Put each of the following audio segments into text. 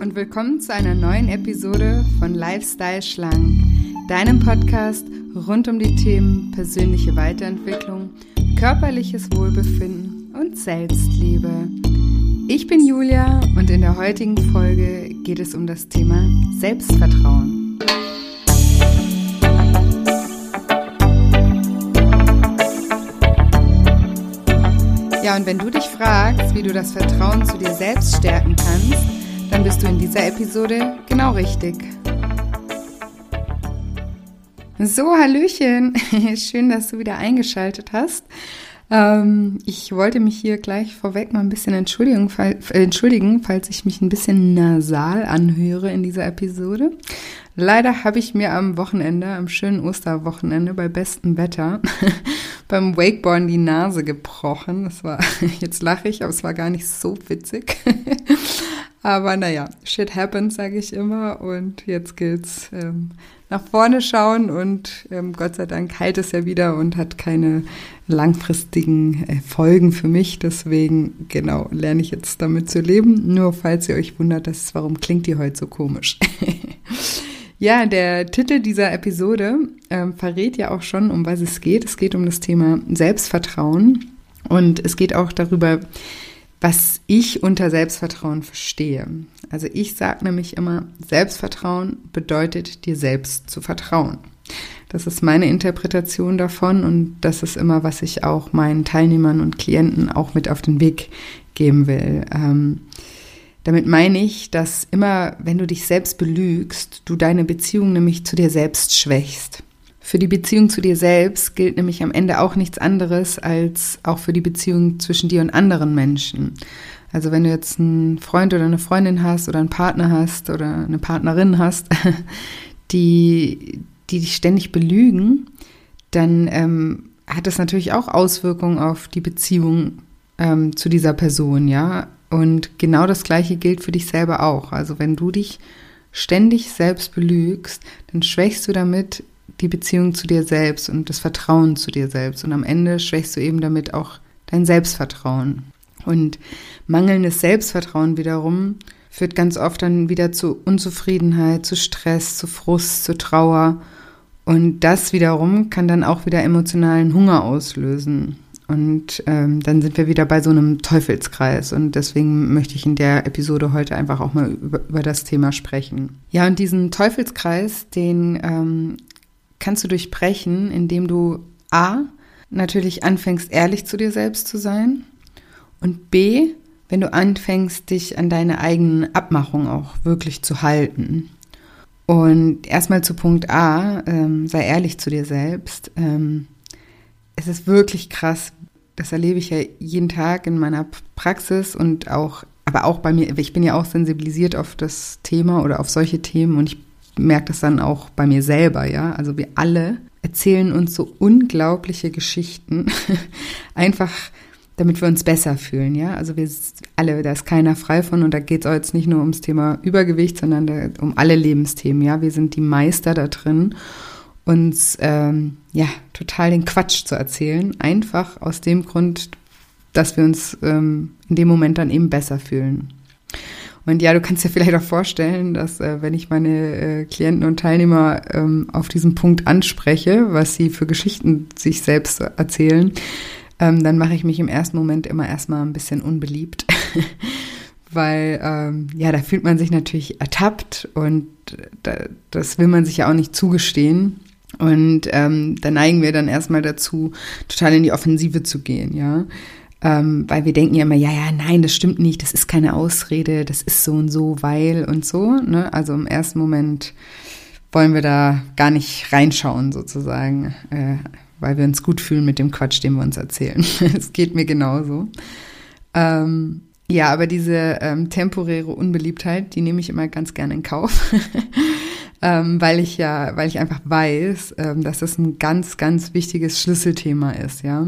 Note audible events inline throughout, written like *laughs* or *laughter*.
und willkommen zu einer neuen Episode von Lifestyle Schlank, deinem Podcast rund um die Themen persönliche Weiterentwicklung, körperliches Wohlbefinden und Selbstliebe. Ich bin Julia und in der heutigen Folge geht es um das Thema Selbstvertrauen. Ja, und wenn du dich fragst, wie du das Vertrauen zu dir selbst stärken kannst, dann bist du in dieser Episode genau richtig. So, Hallöchen. *laughs* Schön, dass du wieder eingeschaltet hast. Ähm, ich wollte mich hier gleich vorweg mal ein bisschen entschuldigen, fall, äh, entschuldigen, falls ich mich ein bisschen nasal anhöre in dieser Episode. Leider habe ich mir am Wochenende, am schönen Osterwochenende bei bestem Wetter, *laughs* beim Wakeboarden die Nase gebrochen. Das war, *laughs* jetzt lache ich, aber es war gar nicht so witzig. Aber naja, shit happens, sage ich immer. Und jetzt gilt's ähm, nach vorne schauen und ähm, Gott sei Dank heilt es ja wieder und hat keine langfristigen äh, Folgen für mich. Deswegen, genau, lerne ich jetzt damit zu leben. Nur falls ihr euch wundert, dass, warum klingt die heute so komisch? *laughs* ja, der Titel dieser Episode ähm, verrät ja auch schon, um was es geht. Es geht um das Thema Selbstvertrauen und es geht auch darüber, was ich unter Selbstvertrauen verstehe. Also ich sage nämlich immer, Selbstvertrauen bedeutet dir selbst zu vertrauen. Das ist meine Interpretation davon und das ist immer, was ich auch meinen Teilnehmern und Klienten auch mit auf den Weg geben will. Ähm, damit meine ich, dass immer, wenn du dich selbst belügst, du deine Beziehung nämlich zu dir selbst schwächst. Für die Beziehung zu dir selbst gilt nämlich am Ende auch nichts anderes als auch für die Beziehung zwischen dir und anderen Menschen. Also wenn du jetzt einen Freund oder eine Freundin hast oder einen Partner hast oder eine Partnerin hast, *laughs* die, die dich ständig belügen, dann ähm, hat das natürlich auch Auswirkungen auf die Beziehung ähm, zu dieser Person, ja. Und genau das Gleiche gilt für dich selber auch. Also wenn du dich ständig selbst belügst, dann schwächst du damit die Beziehung zu dir selbst und das Vertrauen zu dir selbst. Und am Ende schwächst du eben damit auch dein Selbstvertrauen. Und mangelndes Selbstvertrauen wiederum führt ganz oft dann wieder zu Unzufriedenheit, zu Stress, zu Frust, zu Trauer. Und das wiederum kann dann auch wieder emotionalen Hunger auslösen. Und ähm, dann sind wir wieder bei so einem Teufelskreis. Und deswegen möchte ich in der Episode heute einfach auch mal über, über das Thema sprechen. Ja, und diesen Teufelskreis, den ähm, kannst du durchbrechen, indem du A, natürlich anfängst, ehrlich zu dir selbst zu sein und B, wenn du anfängst, dich an deine eigenen Abmachungen auch wirklich zu halten. Und erstmal zu Punkt A, ähm, sei ehrlich zu dir selbst. Ähm, es ist wirklich krass. Das erlebe ich ja jeden Tag in meiner Praxis und auch, aber auch bei mir. Ich bin ja auch sensibilisiert auf das Thema oder auf solche Themen und ich merke das dann auch bei mir selber, ja. Also wir alle erzählen uns so unglaubliche Geschichten, *laughs* einfach damit wir uns besser fühlen, ja. Also wir alle, da ist keiner frei von und da geht es jetzt nicht nur ums Thema Übergewicht, sondern da, um alle Lebensthemen, ja. Wir sind die Meister da drin, uns ähm, ja total den Quatsch zu erzählen, einfach aus dem Grund, dass wir uns ähm, in dem Moment dann eben besser fühlen. Und ja, du kannst dir vielleicht auch vorstellen, dass äh, wenn ich meine äh, Klienten und Teilnehmer ähm, auf diesen Punkt anspreche, was sie für Geschichten sich selbst erzählen, ähm, dann mache ich mich im ersten Moment immer erstmal ein bisschen unbeliebt. *laughs* Weil ähm, ja, da fühlt man sich natürlich ertappt und da, das will man sich ja auch nicht zugestehen. Und ähm, da neigen wir dann erstmal dazu, total in die Offensive zu gehen, ja ähm, weil wir denken ja immer, ja, ja, nein, das stimmt nicht, das ist keine Ausrede, das ist so und so, weil und so. Ne? Also im ersten Moment wollen wir da gar nicht reinschauen sozusagen, äh, weil wir uns gut fühlen mit dem Quatsch, den wir uns erzählen. *laughs* Es geht mir genauso. Ähm, ja, aber diese ähm, temporäre Unbeliebtheit, die nehme ich immer ganz gerne in Kauf. *laughs* ähm, weil ich ja, weil ich einfach weiß, ähm, dass das ein ganz, ganz wichtiges Schlüsselthema ist, ja.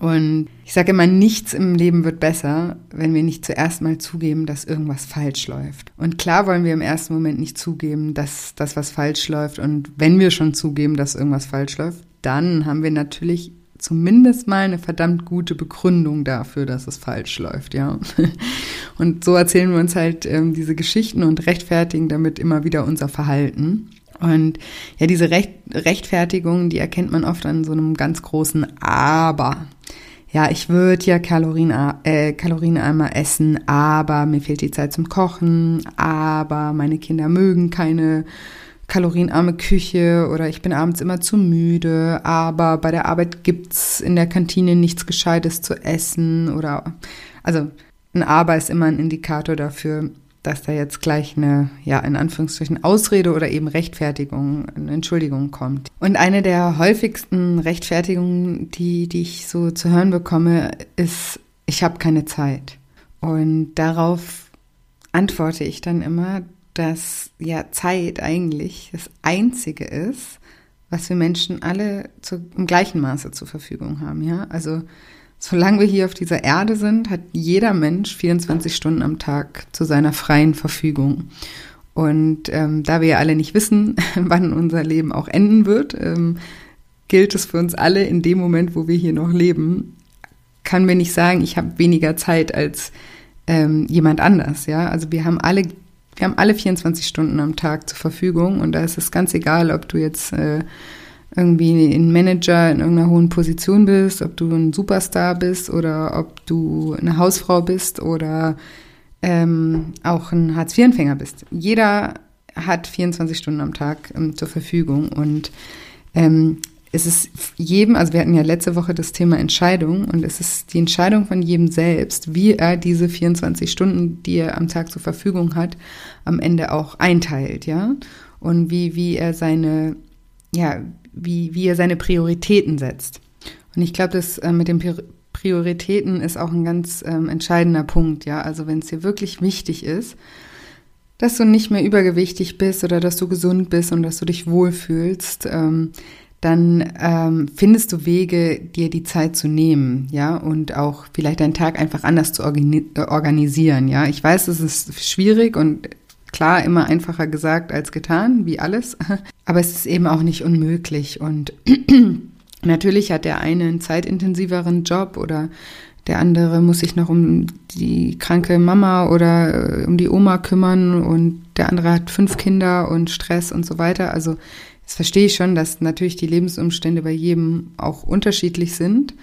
Und ich sage immer, nichts im Leben wird besser, wenn wir nicht zuerst mal zugeben, dass irgendwas falsch läuft. Und klar wollen wir im ersten Moment nicht zugeben, dass das was falsch läuft. Und wenn wir schon zugeben, dass irgendwas falsch läuft, dann haben wir natürlich zumindest mal eine verdammt gute Begründung dafür, dass es falsch läuft, ja. *laughs* Und so erzählen wir uns halt ähm, diese Geschichten und rechtfertigen damit immer wieder unser Verhalten. Und ja, diese Recht Rechtfertigung, die erkennt man oft an so einem ganz großen Aber. Ja, ich würde ja Kalorien, äh, kalorienarmer essen, aber mir fehlt die Zeit zum Kochen, aber meine Kinder mögen keine kalorienarme Küche oder ich bin abends immer zu müde, aber bei der Arbeit gibt's in der Kantine nichts Gescheites zu essen oder also ein Aber ist immer ein Indikator dafür, dass da jetzt gleich eine, ja, in Anführungsstrichen Ausrede oder eben Rechtfertigung, eine Entschuldigung kommt. Und eine der häufigsten Rechtfertigungen, die, die ich so zu hören bekomme, ist, ich habe keine Zeit. Und darauf antworte ich dann immer, dass ja Zeit eigentlich das Einzige ist, was wir Menschen alle zu, im gleichen Maße zur Verfügung haben. Ja, also solange wir hier auf dieser Erde sind, hat jeder Mensch 24 Stunden am Tag zu seiner freien Verfügung. Und ähm, da wir ja alle nicht wissen, *laughs* wann unser Leben auch enden wird, ähm, gilt es für uns alle in dem Moment, wo wir hier noch leben, kann mir nicht sagen, ich habe weniger Zeit als ähm, jemand anders. Ja, also wir haben alle wir haben alle 24 Stunden am Tag zur Verfügung und da ist es ganz egal, ob du jetzt äh, irgendwie ein Manager in irgendeiner hohen Position bist, ob du ein Superstar bist oder ob du eine Hausfrau bist oder ähm, auch ein Hartz-IV-Empfänger bist. Jeder hat 24 Stunden am Tag ähm, zur Verfügung und ähm, es ist jedem, also wir hatten ja letzte Woche das Thema Entscheidung und es ist die Entscheidung von jedem selbst, wie er diese 24 Stunden, die er am Tag zur Verfügung hat, am Ende auch einteilt, ja. Und wie, wie er seine, ja, wie, wie er seine Prioritäten setzt. Und ich glaube, das äh, mit den Prioritäten ist auch ein ganz ähm, entscheidender Punkt, ja. Also wenn es dir wirklich wichtig ist, dass du nicht mehr übergewichtig bist oder dass du gesund bist und dass du dich wohlfühlst, ähm, dann ähm, findest du Wege, dir die Zeit zu nehmen, ja, und auch vielleicht deinen Tag einfach anders zu organi organisieren, ja. Ich weiß, es ist schwierig und klar immer einfacher gesagt als getan, wie alles, *laughs* aber es ist eben auch nicht unmöglich und *clears throat* natürlich hat der eine einen zeitintensiveren Job oder der andere muss sich noch um die kranke Mama oder äh, um die Oma kümmern und der andere hat fünf Kinder und Stress und so weiter. Also das verstehe ich schon, dass natürlich die Lebensumstände bei jedem auch unterschiedlich sind.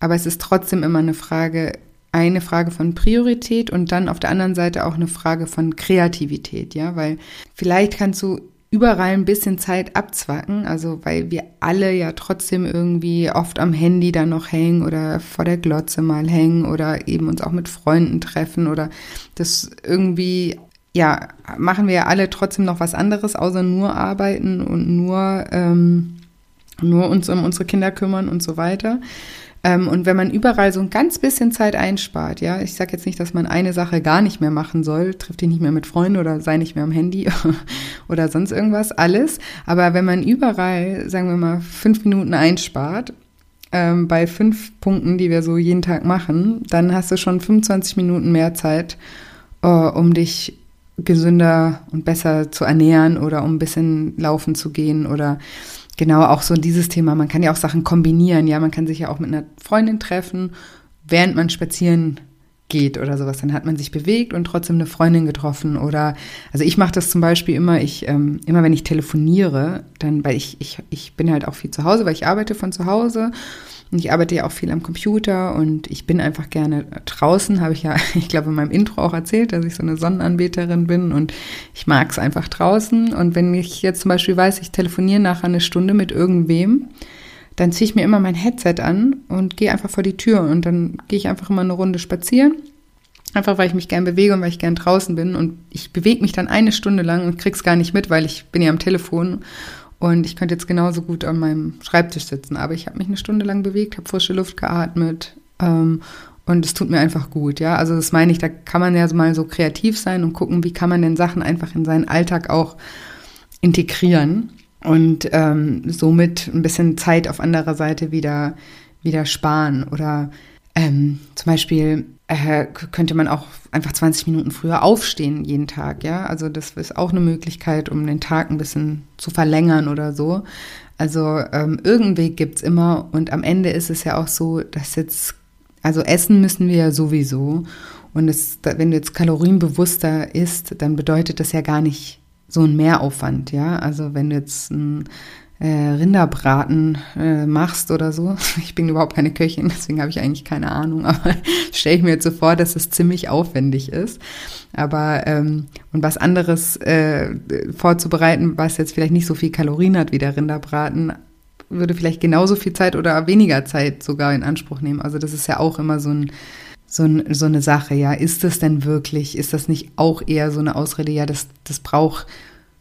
Aber es ist trotzdem immer eine Frage, eine Frage von Priorität und dann auf der anderen Seite auch eine Frage von Kreativität, ja, weil vielleicht kannst du überall ein bisschen Zeit abzwacken, also weil wir alle ja trotzdem irgendwie oft am Handy dann noch hängen oder vor der Glotze mal hängen oder eben uns auch mit Freunden treffen oder das irgendwie ja, machen wir ja alle trotzdem noch was anderes, außer nur arbeiten und nur, ähm, nur uns um unsere Kinder kümmern und so weiter. Ähm, und wenn man überall so ein ganz bisschen Zeit einspart, ja, ich sage jetzt nicht, dass man eine Sache gar nicht mehr machen soll, trifft dich nicht mehr mit Freunden oder sei nicht mehr am Handy *laughs* oder sonst irgendwas, alles. Aber wenn man überall, sagen wir mal, fünf Minuten einspart, ähm, bei fünf Punkten, die wir so jeden Tag machen, dann hast du schon 25 Minuten mehr Zeit, äh, um dich gesünder und besser zu ernähren oder um ein bisschen laufen zu gehen oder genau auch so dieses Thema. Man kann ja auch Sachen kombinieren. Ja, man kann sich ja auch mit einer Freundin treffen, während man spazieren geht oder sowas. Dann hat man sich bewegt und trotzdem eine Freundin getroffen. Oder also ich mache das zum Beispiel immer, ich, ähm, immer wenn ich telefoniere, dann, weil ich, ich, ich bin halt auch viel zu Hause, weil ich arbeite von zu Hause und ich arbeite ja auch viel am Computer und ich bin einfach gerne draußen, habe ich ja, *laughs* ich glaube, in meinem Intro auch erzählt, dass ich so eine Sonnenanbeterin bin und ich mag es einfach draußen. Und wenn ich jetzt zum Beispiel weiß, ich telefoniere nachher eine Stunde mit irgendwem, dann ziehe ich mir immer mein Headset an und gehe einfach vor die Tür und dann gehe ich einfach immer eine Runde spazieren. Einfach weil ich mich gern bewege und weil ich gern draußen bin. Und ich bewege mich dann eine Stunde lang und krieg's gar nicht mit, weil ich bin ja am Telefon und ich könnte jetzt genauso gut an meinem Schreibtisch sitzen, aber ich habe mich eine Stunde lang bewegt, habe frische Luft geatmet ähm, und es tut mir einfach gut, ja. Also das meine ich, da kann man ja mal so kreativ sein und gucken, wie kann man denn Sachen einfach in seinen Alltag auch integrieren und ähm, somit ein bisschen Zeit auf anderer Seite wieder, wieder sparen oder Ähm, zum Beispiel äh, könnte man auch einfach 20 Minuten früher aufstehen jeden Tag, ja. Also das ist auch eine Möglichkeit, um den Tag ein bisschen zu verlängern oder so. Also ähm, irgendeinen Weg gibt's immer und am Ende ist es ja auch so, dass jetzt, also essen müssen wir ja sowieso. Und es, wenn du jetzt kalorienbewusster isst, dann bedeutet das ja gar nicht so ein Mehraufwand, ja. Also wenn du jetzt ein äh, Rinderbraten äh, machst oder so. *laughs* Ich bin überhaupt keine Köchin, deswegen habe ich eigentlich keine Ahnung, *laughs* aber stelle ich mir jetzt so vor, dass es ziemlich aufwendig ist. Aber ähm, und was anderes äh, vorzubereiten, was jetzt vielleicht nicht so viel Kalorien hat wie der Rinderbraten, würde vielleicht genauso viel Zeit oder weniger Zeit sogar in Anspruch nehmen. Also das ist ja auch immer so ein so, so eine Sache, ja, ist das denn wirklich, ist das nicht auch eher so eine Ausrede, ja, das, das braucht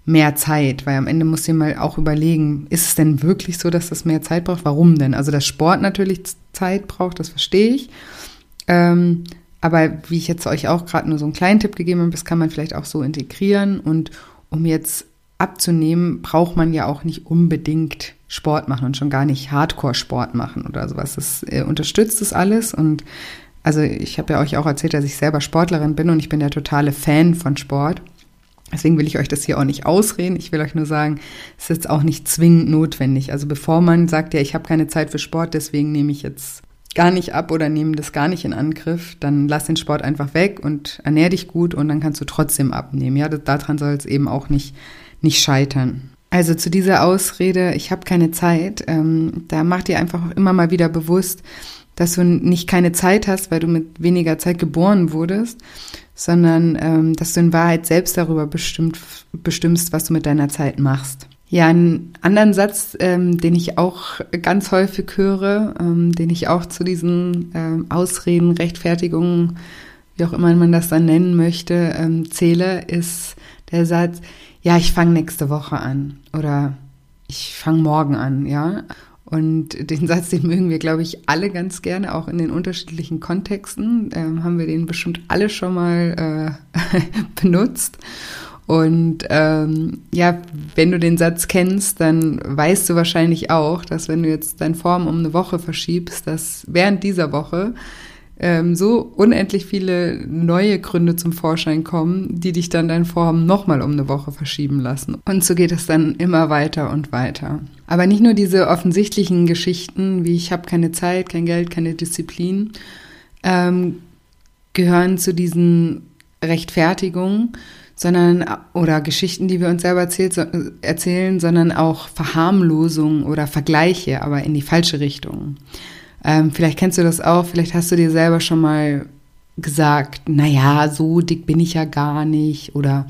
mehr Zeit, weil am Ende musst du dir mal auch überlegen, ist es denn wirklich so, dass das mehr Zeit braucht? Warum denn? Also, dass Sport natürlich Zeit braucht, das verstehe ich. Ähm, aber wie ich jetzt euch auch gerade nur so einen kleinen Tipp gegeben habe, das kann man vielleicht auch so integrieren. Und um jetzt abzunehmen, braucht man ja auch nicht unbedingt Sport machen und schon gar nicht Hardcore-Sport machen oder sowas. Das äh, unterstützt das alles und also ich habe ja euch auch erzählt, dass ich selber Sportlerin bin und ich bin der totale Fan von Sport. Deswegen will ich euch das hier auch nicht ausreden. Ich will euch nur sagen, es ist auch nicht zwingend notwendig. Also bevor man sagt, ja, ich habe keine Zeit für Sport, deswegen nehme ich jetzt gar nicht ab oder nehme das gar nicht in Angriff, dann lass den Sport einfach weg und ernähr dich gut und dann kannst du trotzdem abnehmen. Ja, daran soll es eben auch nicht, nicht scheitern. Also zu dieser Ausrede, ich habe keine Zeit, ähm, da macht dir einfach immer mal wieder bewusst, dass du nicht keine Zeit hast, weil du mit weniger Zeit geboren wurdest, sondern ähm, dass du in Wahrheit selbst darüber bestimmt, bestimmst, was du mit deiner Zeit machst. Ja, einen anderen Satz, ähm, den ich auch ganz häufig höre, ähm, den ich auch zu diesen ähm, Ausreden, Rechtfertigungen, wie auch immer man das dann nennen möchte, ähm, zähle, ist der Satz, ja, ich fange nächste Woche an oder ich fange morgen an, ja. Und den *laughs* Satz, den mögen wir, glaube ich, alle ganz gerne, auch in den unterschiedlichen Kontexten. Ähm, haben wir den bestimmt alle schon mal äh, *laughs* benutzt. Und ähm, ja, wenn du den Satz kennst, dann weißt du wahrscheinlich auch, dass wenn du jetzt deine Form um eine Woche verschiebst, dass während dieser Woche ähm, so unendlich viele neue Gründe zum Vorschein kommen, die dich dann dein Vorhaben nochmal um eine Woche verschieben lassen. Und so geht es dann immer weiter und weiter. Aber nicht nur diese offensichtlichen Geschichten, wie ich habe keine Zeit, kein Geld, keine Disziplin, ähm, gehören zu diesen Rechtfertigungen, sondern oder Geschichten, die wir uns selber erzählt, so, erzählen, sondern auch Verharmlosungen oder Vergleiche, aber in die falsche Richtung. Ähm, vielleicht kennst du das auch, vielleicht hast du dir selber schon mal gesagt, naja, so dick bin ich ja gar nicht oder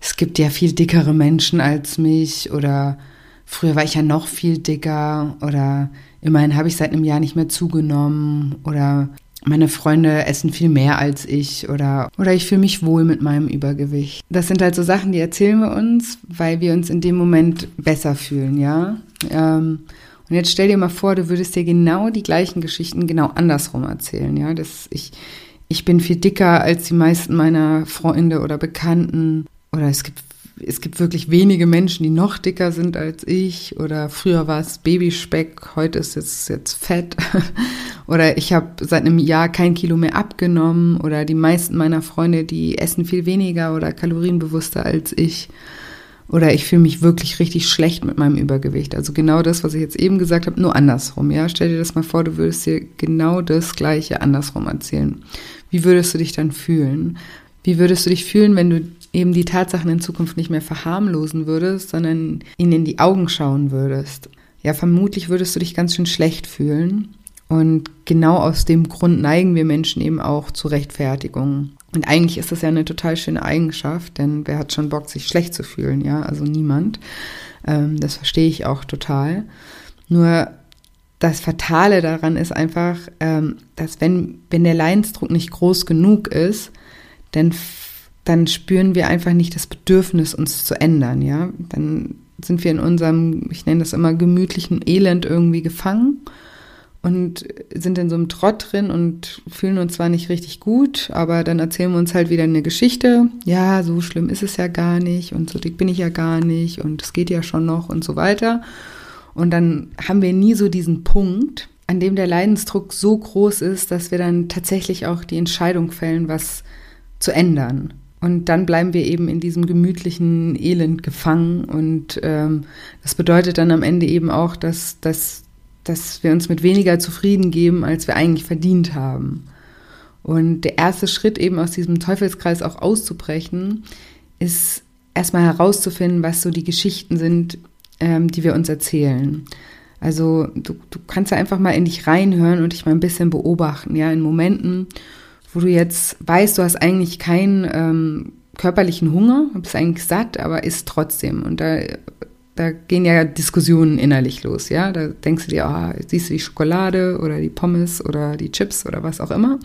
es gibt ja viel dickere Menschen als mich oder früher war ich ja noch viel dicker oder immerhin habe ich seit einem Jahr nicht mehr zugenommen oder meine Freunde essen viel mehr als ich oder, oder ich fühle mich wohl mit meinem Übergewicht. Das sind halt so Sachen, die erzählen wir uns, weil wir uns in dem Moment besser fühlen, ja. Ähm, und jetzt stell dir mal vor, du würdest dir genau die gleichen Geschichten genau andersrum erzählen, ja, dass ich, ich bin viel dicker als die meisten meiner Freunde oder Bekannten oder es gibt es gibt wirklich wenige Menschen, die noch dicker sind als ich. Oder früher war es Babyspeck, heute ist es jetzt Fett. *laughs* oder ich habe seit einem Jahr kein Kilo mehr abgenommen. Oder die meisten meiner Freunde, die essen viel weniger oder kalorienbewusster als ich. Oder ich fühle mich wirklich richtig schlecht mit meinem Übergewicht. Also genau das, was ich jetzt eben gesagt habe, nur andersrum. Ja, stell dir das mal vor, du würdest dir genau das Gleiche andersrum erzählen. Wie würdest du dich dann fühlen? Wie würdest du dich fühlen, wenn du eben die Tatsachen in Zukunft nicht mehr verharmlosen würdest, sondern ihnen in die Augen schauen würdest? Ja, vermutlich würdest du dich ganz schön schlecht fühlen. Und genau aus dem Grund neigen wir Menschen eben auch zu Rechtfertigungen. Und eigentlich ist das ja eine total schöne Eigenschaft, denn wer hat schon Bock, sich schlecht zu fühlen? Ja, also niemand. Ähm, das verstehe ich auch total. Nur das Fatale daran ist einfach, ähm, dass wenn, wenn der Leidensdruck nicht groß genug ist, dann, dann spüren wir einfach nicht das Bedürfnis, uns zu ändern. Ja, dann sind wir in unserem, ich nenne das immer gemütlichen Elend irgendwie gefangen und sind in so einem Trott drin und fühlen uns zwar nicht richtig gut, aber dann erzählen wir uns halt wieder eine Geschichte. Ja, so schlimm ist es ja gar nicht und so dick bin ich ja gar nicht und es geht ja schon noch und so weiter. Und dann haben wir nie so diesen Punkt, an dem der Leidensdruck so groß ist, dass wir dann tatsächlich auch die Entscheidung fällen, was zu ändern. Und dann bleiben wir eben in diesem gemütlichen Elend gefangen. Und ähm, das bedeutet dann am Ende eben auch, dass, dass, dass wir uns mit weniger zufrieden geben, als wir eigentlich verdient haben. Und der erste Schritt eben aus diesem Teufelskreis auch auszubrechen, ist erstmal herauszufinden, was so die Geschichten sind, ähm, die wir uns erzählen. Also du, du kannst ja einfach mal in dich reinhören und dich mal ein bisschen beobachten, ja, in Momenten, wo du jetzt weißt, du hast eigentlich keinen ähm, körperlichen Hunger, bist eigentlich satt, aber isst trotzdem. Und da, da gehen ja Diskussionen innerlich los, ja. Da denkst du dir, oh, siehst du die Schokolade oder die Pommes oder die Chips oder was auch immer.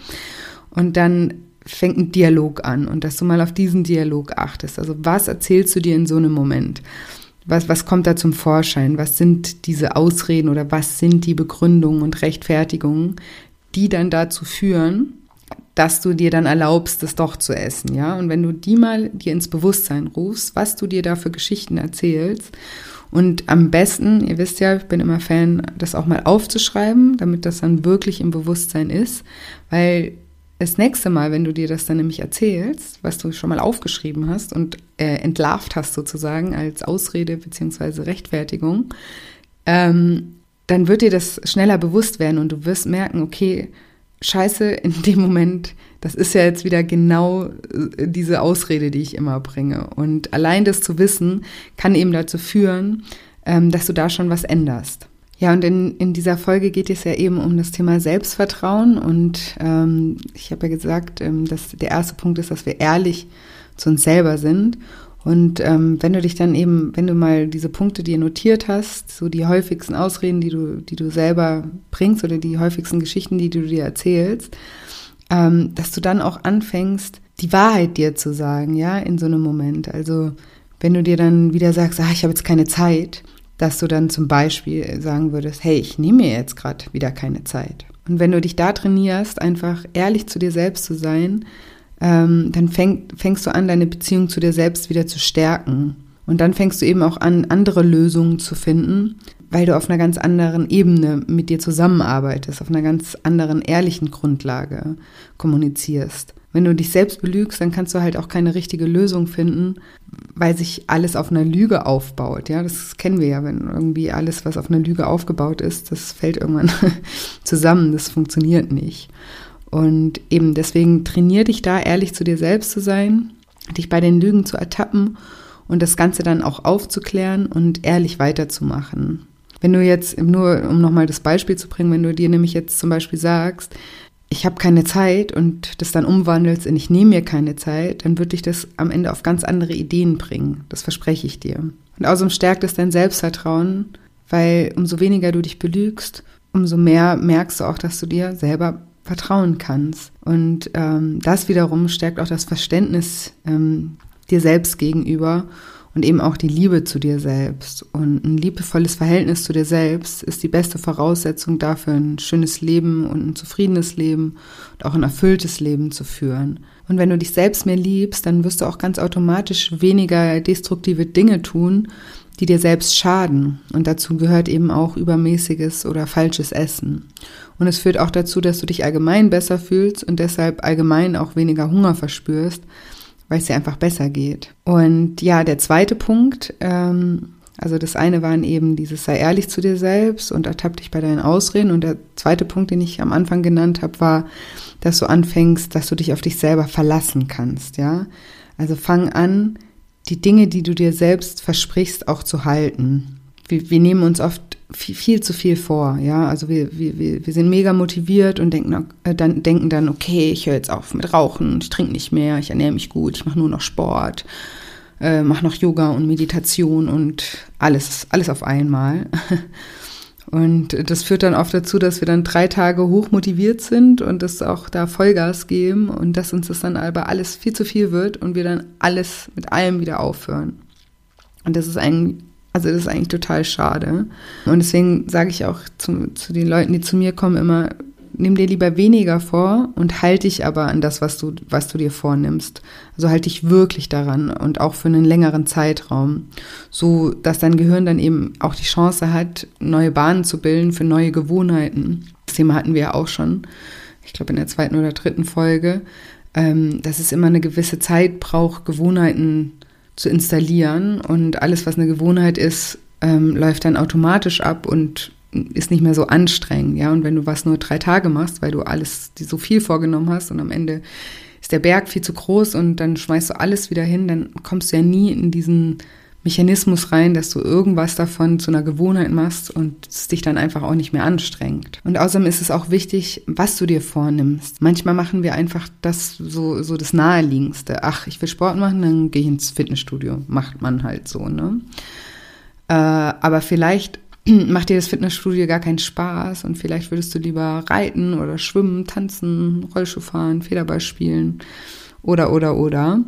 Und dann fängt ein Dialog an und dass du mal auf diesen Dialog achtest. Also was erzählst du dir in so einem Moment? Was, was kommt da zum Vorschein? Was sind diese Ausreden oder was sind die Begründungen und Rechtfertigungen, die dann dazu führen, dass du dir dann erlaubst, es doch zu essen, ja? Und wenn du die mal dir ins Bewusstsein rufst, was du dir da für Geschichten erzählst und am besten, ihr wisst ja, ich bin immer Fan, das auch mal aufzuschreiben, damit das dann wirklich im Bewusstsein ist, weil das nächste Mal, wenn du dir das dann nämlich erzählst, was du schon mal aufgeschrieben hast und äh, entlarvt hast sozusagen als Ausrede beziehungsweise Rechtfertigung, ähm, dann wird dir das schneller bewusst werden und du wirst merken, okay, scheiße, in dem Moment, das ist ja jetzt wieder genau äh, diese Ausrede, die ich immer bringe. Und allein das zu wissen, kann eben dazu führen, ähm, dass du da schon was änderst. Ja, und in, in dieser Folge geht es ja eben um das Thema Selbstvertrauen. Und ähm, ich habe ja gesagt, ähm, dass der erste Punkt ist, dass wir ehrlich zu uns selber sind. Und ähm, wenn du dich dann eben, wenn du mal diese Punkte dir notiert hast, so die häufigsten Ausreden, die du, die du selber bringst oder die häufigsten Geschichten, die du dir erzählst, ähm, dass du dann auch anfängst, die Wahrheit dir zu sagen, ja, in so einem Moment. Also wenn du dir dann wieder sagst, ah, ich habe jetzt keine Zeit, dass du dann zum Beispiel sagen würdest, hey, ich nehme mir jetzt gerade wieder keine Zeit. Und wenn du dich da trainierst, einfach ehrlich zu dir selbst zu sein, ähm, dann fäng, fängst du an, deine Beziehung zu dir selbst wieder zu stärken. Und dann fängst du eben auch an, andere Lösungen zu finden, weil du auf einer ganz anderen Ebene mit dir zusammenarbeitest, auf einer ganz anderen ehrlichen Grundlage kommunizierst. Wenn du dich selbst belügst, dann kannst du halt auch keine richtige Lösung finden, weil sich alles auf einer Lüge aufbaut. Ja, das kennen wir ja, wenn irgendwie alles, was auf einer Lüge aufgebaut ist, das fällt irgendwann *laughs* zusammen, das funktioniert nicht. Und eben deswegen trainier dich da, ehrlich zu dir selbst zu sein, dich bei den Lügen zu ertappen und das Ganze dann auch aufzuklären und ehrlich weiterzumachen. Wenn du jetzt, nur um nochmal das Beispiel zu bringen, wenn du dir nämlich jetzt zum Beispiel sagst, ich habe keine Zeit und das dann umwandelst in ich nehme mir keine Zeit, dann wird dich das am Ende auf ganz andere Ideen bringen. Das verspreche ich dir. Und außerdem stärkt es dein Selbstvertrauen, weil umso weniger du dich belügst, umso mehr merkst du auch, dass du dir selber vertrauen kannst. Und ähm, das wiederum stärkt auch das Verständnis ähm, dir selbst gegenüber und eben auch die Liebe zu dir selbst. Und ein liebevolles Verhältnis zu dir selbst ist die beste Voraussetzung dafür, ein schönes Leben und ein zufriedenes Leben und auch ein erfülltes Leben zu führen. Und wenn du dich selbst mehr liebst, dann wirst du auch ganz automatisch weniger destruktive Dinge tun, die dir selbst schaden. Und dazu gehört eben auch übermäßiges oder falsches Essen. Und es führt auch dazu, dass du dich allgemein besser fühlst und deshalb allgemein auch weniger Hunger verspürst, weil es dir einfach besser geht. Und ja, der zweite Punkt, ähm, also das eine waren eben dieses sei ehrlich zu dir selbst und ertapp dich bei deinen Ausreden. Und der zweite Punkt, den ich am Anfang genannt habe, war, dass du anfängst, dass du dich auf dich selber verlassen kannst, ja. Also fang an, die Dinge, die du dir selbst versprichst, auch zu halten. Wir, wir nehmen uns oft viel, viel zu viel vor, ja. Also wir, wir, wir sind mega motiviert und denken äh, dann, denken dann, okay, ich höre jetzt auf mit Rauchen, ich trinke nicht mehr, ich ernähre mich gut, ich mache nur noch Sport, äh, mache noch Yoga und Meditation und alles, alles auf einmal. *laughs* Und das führt dann oft dazu, dass wir dann drei Tage hoch motiviert sind und das auch da Vollgas geben und dass uns das dann aber alles viel zu viel wird und wir dann alles mit allem wieder aufhören. Und das ist ein, also das ist eigentlich total schade. Und deswegen sage ich auch zu, zu den Leuten, die zu mir kommen, immer, nimm dir lieber weniger vor und halt dich aber an das, was du, was du dir vornimmst. Also halt dich wirklich daran und auch für einen längeren Zeitraum, so dass dein Gehirn dann eben auch die Chance hat, neue Bahnen zu bilden für neue Gewohnheiten. Thema hatten wir ja auch schon, ich glaube in der zweiten oder dritten Folge, ähm, dass es immer eine gewisse Zeit braucht, Gewohnheiten zu installieren und alles, was eine Gewohnheit ist, ähm, läuft dann automatisch ab und ist nicht mehr so anstrengend, ja. Und wenn du was nur drei Tage machst, weil du alles so viel vorgenommen hast und am Ende ist der Berg viel zu groß und dann schmeißt du alles wieder hin, dann kommst du ja nie in diesen Mechanismus rein, dass du irgendwas davon zu einer Gewohnheit machst und es dich dann einfach auch nicht mehr anstrengt. Und außerdem ist es auch wichtig, was du dir vornimmst. Manchmal machen wir einfach das so, so das Naheliegendste. Ach, ich will Sport machen, dann gehe ich ins Fitnessstudio. Macht man halt so, ne? Äh, aber vielleicht *clears throat* macht dir das Fitnessstudio gar keinen Spaß und vielleicht würdest du lieber reiten oder schwimmen, tanzen, Rollschuh fahren, Federball spielen oder, oder, oder.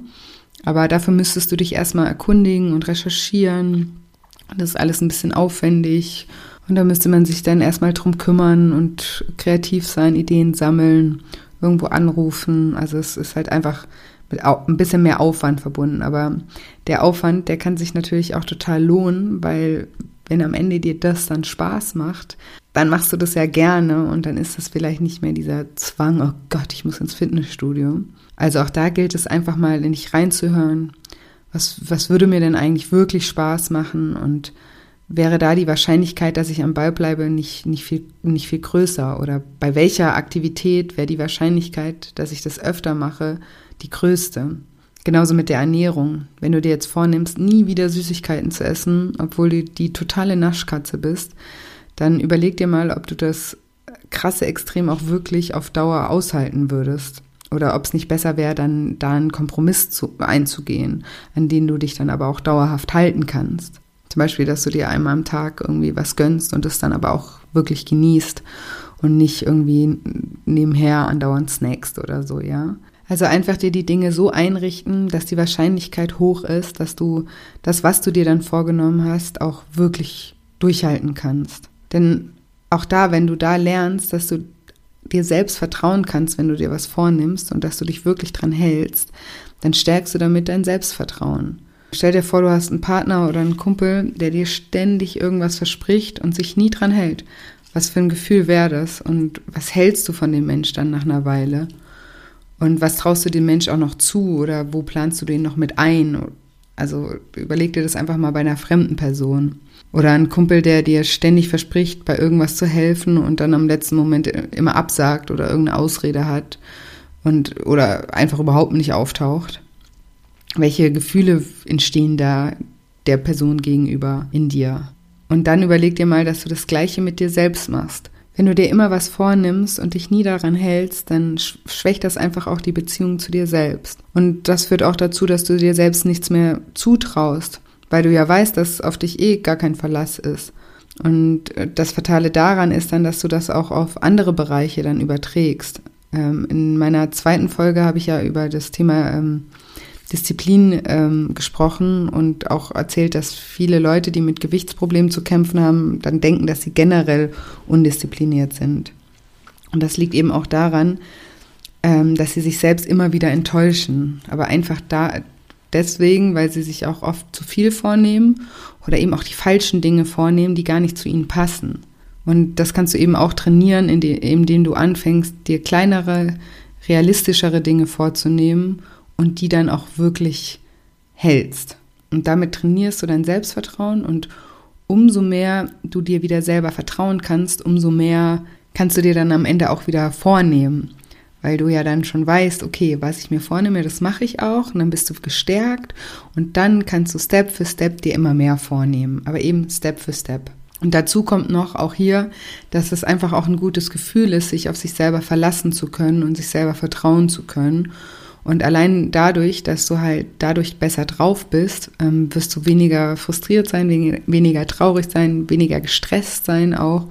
Aber dafür müsstest du dich erstmal erkundigen und recherchieren. Das ist alles ein bisschen aufwendig. Und da müsste man sich dann erstmal drum kümmern und kreativ sein, Ideen sammeln, irgendwo anrufen. Also es ist halt einfach mit ein bisschen mehr Aufwand verbunden. Aber der Aufwand, der kann sich natürlich auch total lohnen, weil wenn am Ende dir das dann Spaß macht, dann machst du das ja gerne und dann ist das vielleicht nicht mehr dieser Zwang, oh Gott, ich muss ins Fitnessstudio. Also auch da gilt es einfach mal in dich reinzuhören. Was, was würde mir denn eigentlich wirklich Spaß machen und wäre da die Wahrscheinlichkeit, dass ich am Ball bleibe, nicht, nicht, viel, nicht viel größer? Oder bei welcher Aktivität wäre die Wahrscheinlichkeit, dass ich das öfter mache, die größte? Genauso mit der Ernährung. Wenn du dir jetzt vornimmst, nie wieder Süßigkeiten zu essen, obwohl du die totale Naschkatze bist, dann überleg dir mal, ob du das krasse Extrem auch wirklich auf Dauer aushalten würdest oder ob es nicht besser wäre, dann da einen Kompromiss zu, einzugehen, an den du dich dann aber auch dauerhaft halten kannst. Zum Beispiel, dass du dir einmal am Tag irgendwie was gönnst und es dann aber auch wirklich genießt und nicht irgendwie nebenher andauernd snackst oder so, ja. Also einfach dir die Dinge so einrichten, dass die Wahrscheinlichkeit hoch ist, dass du das, was du dir dann vorgenommen hast, auch wirklich durchhalten kannst. Denn auch da, wenn du da lernst, dass du dir selbst vertrauen kannst, wenn du dir was vornimmst und dass du dich wirklich dran hältst, dann stärkst du damit dein Selbstvertrauen. Stell dir vor, du hast einen Partner oder einen Kumpel, der dir ständig irgendwas verspricht und sich nie dran hält. Was für ein Gefühl wäre das? Und was hältst du von dem Mensch dann nach einer Weile? Und was traust du dem Mensch auch noch zu oder wo planst du den noch mit ein? Also überleg dir das einfach mal bei einer fremden Person. Oder ein Kumpel, der dir ständig verspricht, bei irgendwas zu helfen und dann am letzten Moment immer absagt oder irgendeine Ausrede hat und oder einfach überhaupt nicht auftaucht. Welche Gefühle entstehen da der Person gegenüber in dir? Und dann überleg dir mal, dass du das Gleiche mit dir selbst machst. Wenn du dir immer was vornimmst und dich nie daran hältst, dann schwächt das einfach auch die Beziehung zu dir selbst. Und das führt auch dazu, dass du dir selbst nichts mehr zutraust weil du ja weißt, dass auf dich eh gar kein Verlass ist. Und äh, das Fatale daran ist dann, dass du das auch auf andere Bereiche dann überträgst. Ähm, in meiner zweiten Folge habe ich ja über das Thema ähm, Disziplin ähm, gesprochen und auch erzählt, dass viele Leute, die mit Gewichtsproblemen zu kämpfen haben, dann denken, dass sie generell undiszipliniert sind. Und das liegt eben auch daran, ähm, dass sie sich selbst immer wieder enttäuschen, aber einfach da deswegen, weil sie sich auch oft zu viel vornehmen oder eben auch die falschen Dinge vornehmen, die gar nicht zu ihnen passen. Und das kannst du eben auch trainieren, indem du anfängst, dir kleinere, realistischere Dinge vorzunehmen und die dann auch wirklich hältst. Und damit trainierst du dein Selbstvertrauen und umso mehr du dir wieder selber vertrauen kannst, umso mehr kannst du dir dann am Ende auch wieder vornehmen weil du ja dann schon weißt, okay, was ich mir vornehme, das mache ich auch und dann bist du gestärkt und dann kannst du Step für Step dir immer mehr vornehmen, aber eben Step für Step. Und dazu kommt noch auch hier, dass es einfach auch ein gutes Gefühl ist, sich auf sich selber verlassen zu können und sich selber vertrauen zu können. Und allein dadurch, dass du halt dadurch besser drauf bist, ähm, wirst du weniger frustriert sein, weniger traurig sein, weniger gestresst sein auch.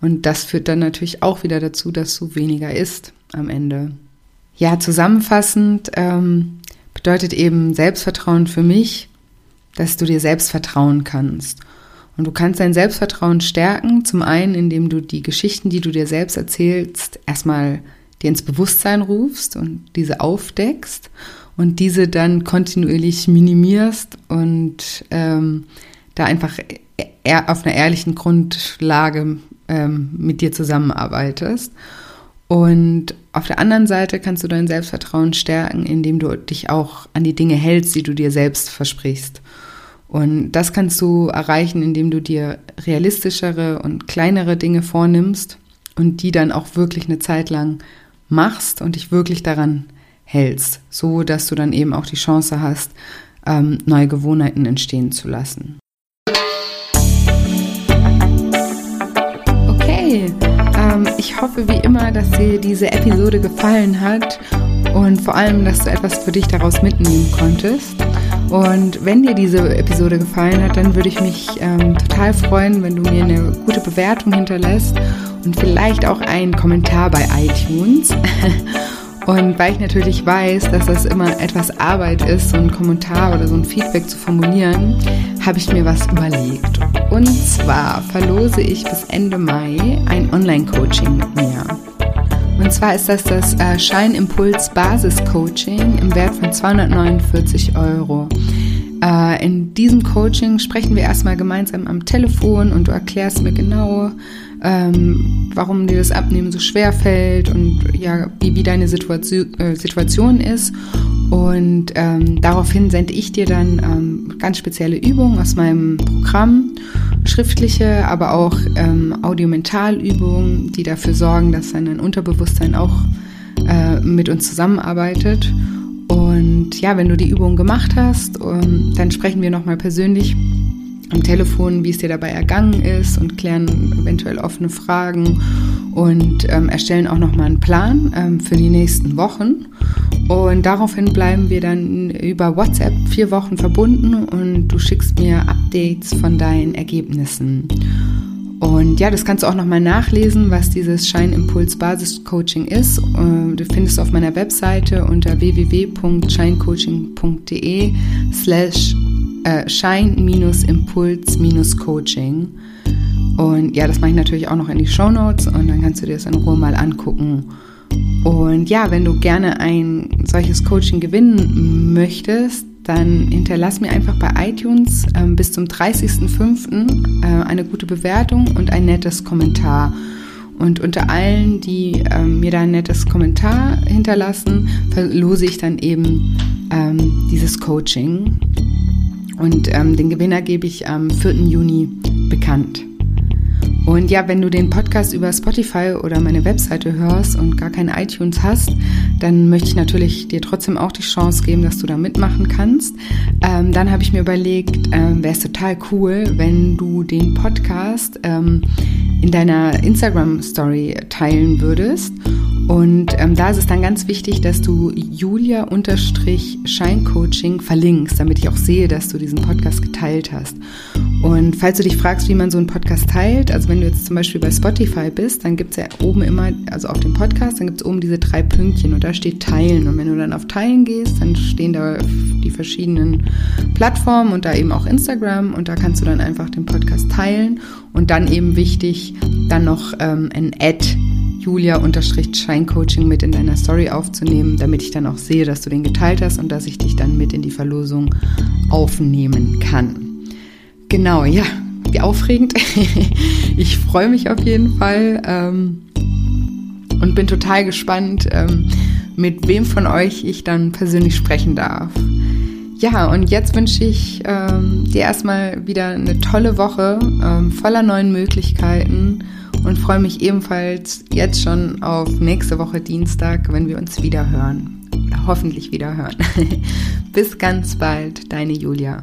Und das führt dann natürlich auch wieder dazu, dass du weniger isst am Ende. Ja, zusammenfassend ähm, bedeutet eben Selbstvertrauen für mich, dass du dir selbst vertrauen kannst. Und du kannst dein Selbstvertrauen stärken, zum einen, indem du die Geschichten, die du dir selbst erzählst, erstmal dir ins Bewusstsein rufst und diese aufdeckst und diese dann kontinuierlich minimierst und ähm, da einfach auf einer ehrlichen Grundlage ähm, mit dir zusammenarbeitest. Und auf der anderen Seite kannst du dein Selbstvertrauen stärken, indem du dich auch an die Dinge hältst, die du dir selbst versprichst. Und das kannst du erreichen, indem du dir realistischere und kleinere Dinge vornimmst und die dann auch wirklich eine Zeit lang machst und dich wirklich daran hältst, so dass du dann eben auch die Chance hast, ähm, neue Gewohnheiten entstehen zu lassen. Okay, ähm, ich hoffe wie immer, dass dir diese Episode gefallen hat und vor allem, dass du etwas für dich daraus mitnehmen konntest. Und wenn dir diese Episode gefallen hat, dann würde ich mich ähm, total freuen, wenn du mir eine gute Bewertung hinterlässt und vielleicht auch einen Kommentar bei iTunes. *laughs* Und weil ich natürlich weiß, dass das immer etwas Arbeit ist, so ein Kommentar oder so ein Feedback zu formulieren, habe ich mir was überlegt. Und zwar verlose ich bis Ende Mai ein Online-Coaching mit mir. Und zwar ist das das äh, Scheinimpuls Basis Coaching im Wert von 249 Euro. Äh, in diesem Coaching sprechen wir erstmal gemeinsam am Telefon und du erklärst mir genau, ähm, warum dir das Abnehmen so schwer fällt und ja, wie, wie deine Situation, äh, Situation ist. Und ähm, daraufhin sende ich dir dann ähm, ganz spezielle Übungen aus meinem Programm, schriftliche, aber auch ähm, Audiomentalübungen, die dafür sorgen, dass dein Unterbewusstsein auch äh, mit uns zusammenarbeitet. Und ja, wenn du die Übung gemacht hast, ähm, dann sprechen wir nochmal persönlich am Telefon, wie es dir dabei ergangen ist und klären eventuell offene Fragen und ähm, erstellen auch nochmal einen Plan ähm, für die nächsten Wochen. Und daraufhin bleiben wir dann über WhatsApp vier Wochen verbunden und du schickst mir Updates von deinen Ergebnissen. Und ja, das kannst du auch nochmal nachlesen, was dieses Scheinimpuls Basis Coaching ist. Äh, du findest auf meiner Webseite unter www.scheincoaching.de slash äh, Schein-Impuls-Coaching. Und ja, das mache ich natürlich auch noch in die Show Notes und dann kannst du dir das in Ruhe mal angucken. Und ja, wenn du gerne ein solches Coaching gewinnen möchtest, dann hinterlass mir einfach bei iTunes ähm, bis zum 30.05. Äh, eine gute Bewertung und ein nettes Kommentar. Und unter allen, die ähm, mir da ein nettes Kommentar hinterlassen, verlose ich dann eben ähm, dieses Coaching. Und ähm, den Gewinner gebe ich am 4. Juni bekannt. Und ja, wenn du den Podcast über Spotify oder meine Webseite hörst und gar kein iTunes hast, dann möchte ich natürlich dir trotzdem auch die Chance geben, dass du da mitmachen kannst. Ähm, dann habe ich mir überlegt, ähm, wäre es total cool, wenn du den Podcast ähm, in deiner Instagram-Story teilen würdest. Und ähm, da ist es dann ganz wichtig, dass du Julia-Scheincoaching verlinkst, damit ich auch sehe, dass du diesen Podcast geteilt hast. Und falls du dich fragst, wie man so einen Podcast teilt, also wenn du jetzt zum Beispiel bei Spotify bist, dann gibt es ja oben immer, also auf dem Podcast, dann gibt es oben diese drei Pünktchen und da steht Teilen. Und wenn du dann auf Teilen gehst, dann stehen da die verschiedenen Plattformen und da eben auch Instagram und da kannst du dann einfach den Podcast teilen und dann eben wichtig, dann noch ähm, ein Ad Julia-Scheincoaching mit in deiner Story aufzunehmen, damit ich dann auch sehe, dass du den geteilt hast und dass ich dich dann mit in die Verlosung aufnehmen kann. Genau, ja, wie aufregend. *laughs* ich freue mich auf jeden Fall ähm, und bin total gespannt, ähm, mit wem von euch ich dann persönlich sprechen darf. Ja, und jetzt wünsche ich ähm, dir erstmal wieder eine tolle Woche ähm, voller neuen Möglichkeiten und freue mich ebenfalls jetzt schon auf nächste Woche Dienstag, wenn wir uns wieder hören. Hoffentlich wieder hören. *laughs* Bis ganz bald, deine Julia.